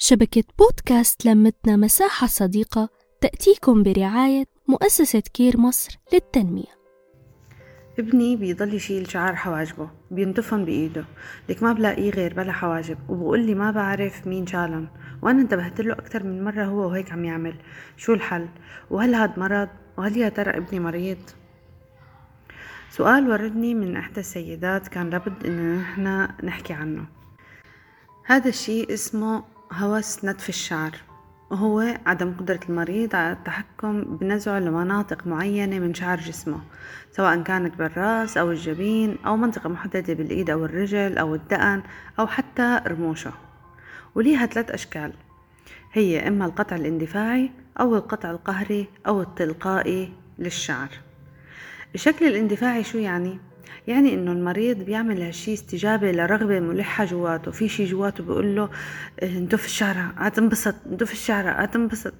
شبكة بودكاست لمتنا مساحة صديقة تأتيكم برعاية مؤسسة كير مصر للتنمية. ابني بيضل يشيل شعر حواجبه بينتفهم بإيده. لك ما بلاقيه غير بلا حواجب وبقول لي ما بعرف مين شالن. وأنا انتبهت له أكتر من مرة هو وهيك عم يعمل. شو الحل؟ وهل هاد مرض؟ وهل يا ترى ابني مريض؟ سؤال وردني من إحدى السيدات كان لابد إنه نحن نحكي عنه. هذا الشيء اسمه هوس نتف الشعر وهو عدم قدرة المريض على التحكم بنزعه لمناطق معينة من شعر جسمه سواء كانت بالرأس أو الجبين أو منطقة محددة بالإيد أو الرجل أو الدقن أو حتى رموشه وليها ثلاث أشكال هي إما القطع الاندفاعي أو القطع القهري أو التلقائي للشعر الشكل الاندفاعي شو يعني؟ يعني إنه المريض بيعمل هالشي استجابة لرغبة ملحة جواته. في شي جواته بيقول له إيه، انتف الشعرة هتنبسط انتف الشعرة هتنبسط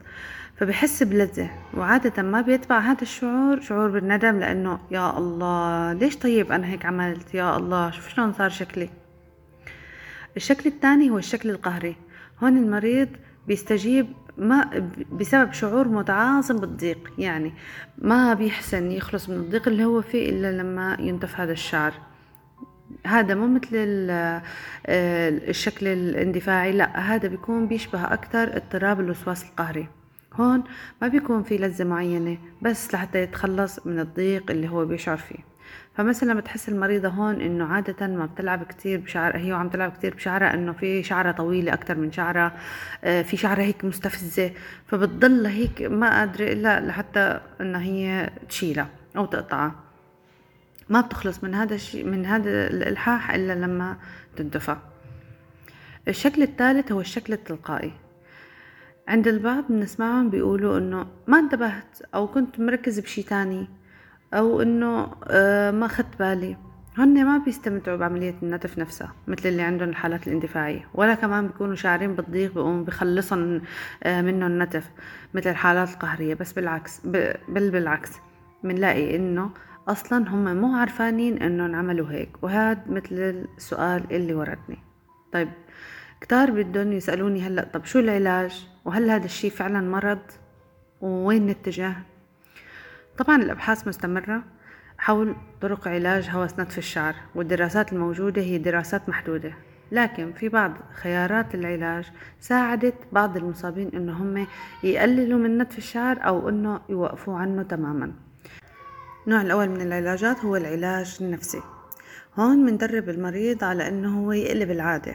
فبحس بلذة. وعادة ما بيتبع هذا الشعور شعور بالندم لأنه يا الله ليش طيب أنا هيك عملت؟ يا الله شوف شلون صار شكلي. الشكل الثاني هو الشكل القهري. هون المريض بيستجيب ما بسبب شعور متعاظم بالضيق يعني ما بيحسن يخلص من الضيق اللي هو فيه إلا لما ينتف هذا الشعر. هذا مو مثل آه، الشكل الاندفاعي لا هذا بيكون بيشبه أكثر اضطراب الوسواس القهري. هون ما بيكون في لذة معينة بس لحتى يتخلص من الضيق اللي هو بيشعر فيه. فمثلا بتحس المريضة هون إنه عادة ما بتلعب كتير بشعر هي وعم تلعب كتير بشعرها إنه في شعرها طويلة أكتر من شعرها آه، في شعرها هيك مستفزة فبتضل هيك ما قادرة إلا لحتى انه هي تشيلها أو تقطعها. ما بتخلص من هذا الشيء من هذا الإلحاح إلا لما تنتفى الشكل الثالث هو الشكل التلقائي. عند البعض بنسمعهم بيقولوا إنه ما انتبهت أو كنت مركز بشي تاني أو إنه آه، ما خدت بالي. هن ما بيستمتعوا بعملية النتف نفسها مثل اللي عندهم الحالات الاندفاعية. ولا كمان بيكونوا شاعرين بالضيق بيقوم بخلصهم آه، منه النتف مثل الحالات القهرية. بس بالعكس بل بالعكس بنلاقي إنه أصلا هم مو عارفانين انهم عملوا هيك. وهذا مثل السؤال اللي وردني. طيب كتار بدهم يسألوني هلأ طب شو العلاج؟ وهل هذا الشي فعلا مرض؟ ووين نتجه؟ طبعا الأبحاث مستمرة حول طرق علاج هوس نتف الشعر والدراسات الموجودة هي دراسات محدودة لكن في بعض خيارات العلاج ساعدت بعض المصابين إنه هم يقللوا من نتف الشعر أو إنه يوقفوا عنه تماما. النوع الأول من العلاجات هو العلاج النفسي. هون بندرب المريض على إنه هو يقلب العادة.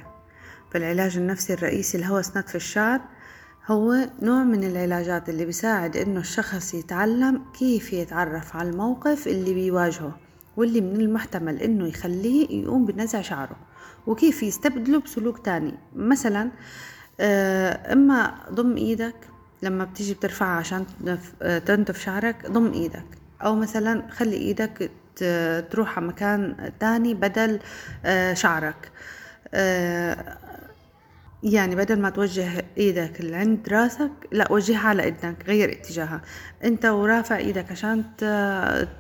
فالعلاج النفسي الرئيسي لهوس نتف الشعر هو نوع من العلاجات اللي بيساعد إنه الشخص يتعلم كيف يتعرف على الموقف اللي بيواجهه واللي من المحتمل إنه يخليه يقوم بنزع شعره وكيف يستبدله بسلوك تاني. مثلا آه، إما ضم إيدك لما بتيجي بترفعها عشان تنتف شعرك ضم إيدك. أو مثلا خلي إيدك تروح على مكان تاني بدل آه، شعرك. آه، يعني بدل ما توجه إيدك لعند راسك لا وجهها على اذنك غير اتجاهها. أنت ورافع إيدك عشان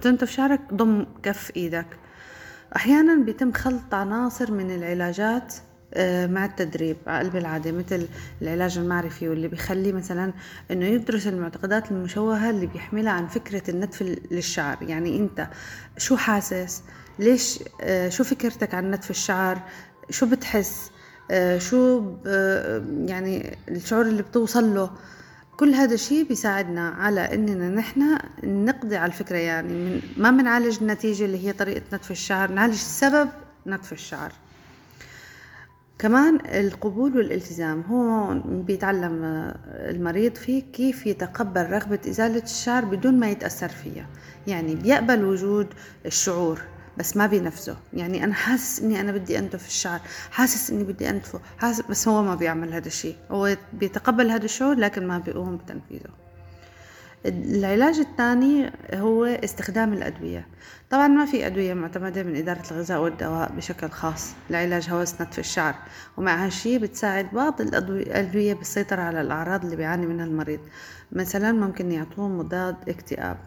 تنتف شعرك ضم كف إيدك. أحيانا بيتم خلط عناصر من العلاجات آه، مع التدريب على قلب العادة مثل العلاج المعرفي واللي بيخلي مثلا إنه يدرس المعتقدات المشوهة اللي بيحملها عن فكرة النتف للشعر. يعني أنت شو حاسس؟ ليش آه، شو فكرتك عن نتف الشعر؟ شو بتحس؟ شو يعني الشعور اللي بتوصل له. كل هذا الشيء بيساعدنا على إننا نحن نقضي على الفكرة يعني من ما بنعالج النتيجة اللي هي طريقة نتف الشعر نعالج سبب نتف الشعر. كمان القبول والالتزام هو بيتعلم المريض فيه كيف يتقبل رغبة إزالة الشعر بدون ما يتأثر فيها. يعني بيقبل وجود الشعور. بس ما بينفذه. يعني أنا حاسس إني أنا بدي انتف الشعر حاسس إني بدي انتفه حاسس بس هو ما بيعمل هذا الشيء. هو بيتقبل هذا الشعور لكن ما بيقوم بتنفيذه. العلاج الثاني هو استخدام الأدوية. طبعا ما في أدوية معتمدة من إدارة الغذاء والدواء بشكل خاص لعلاج هوس نتف الشعر. ومع هالشي بتساعد بعض الأدوية بالسيطرة على الأعراض اللي بيعاني منها المريض. مثلا ممكن يعطوه مضاد اكتئاب.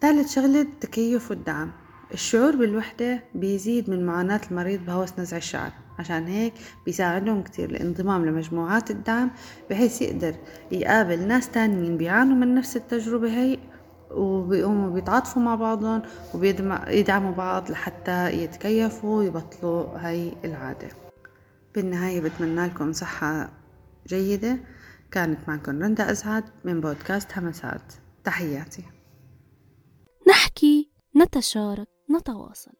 ثالث شغلة التكيف والدعم. الشعور بالوحدة بيزيد من معاناة المريض بهوس نزع الشعر. عشان هيك بيساعدهم كتير الانضمام لمجموعات الدعم بحيث يقدر يقابل ناس تانيين بيعانوا من نفس التجربة هي وبيقوموا بيتعاطفوا مع بعضهم وبيدعموا بعض لحتى يتكيفوا ويبطلوا هاي العادة. بالنهاية بتمنى لكم صحة جيدة. كانت معكم رندا أسعد من بودكاست همسات. تحياتي. نحكي نتشارك نتواصل.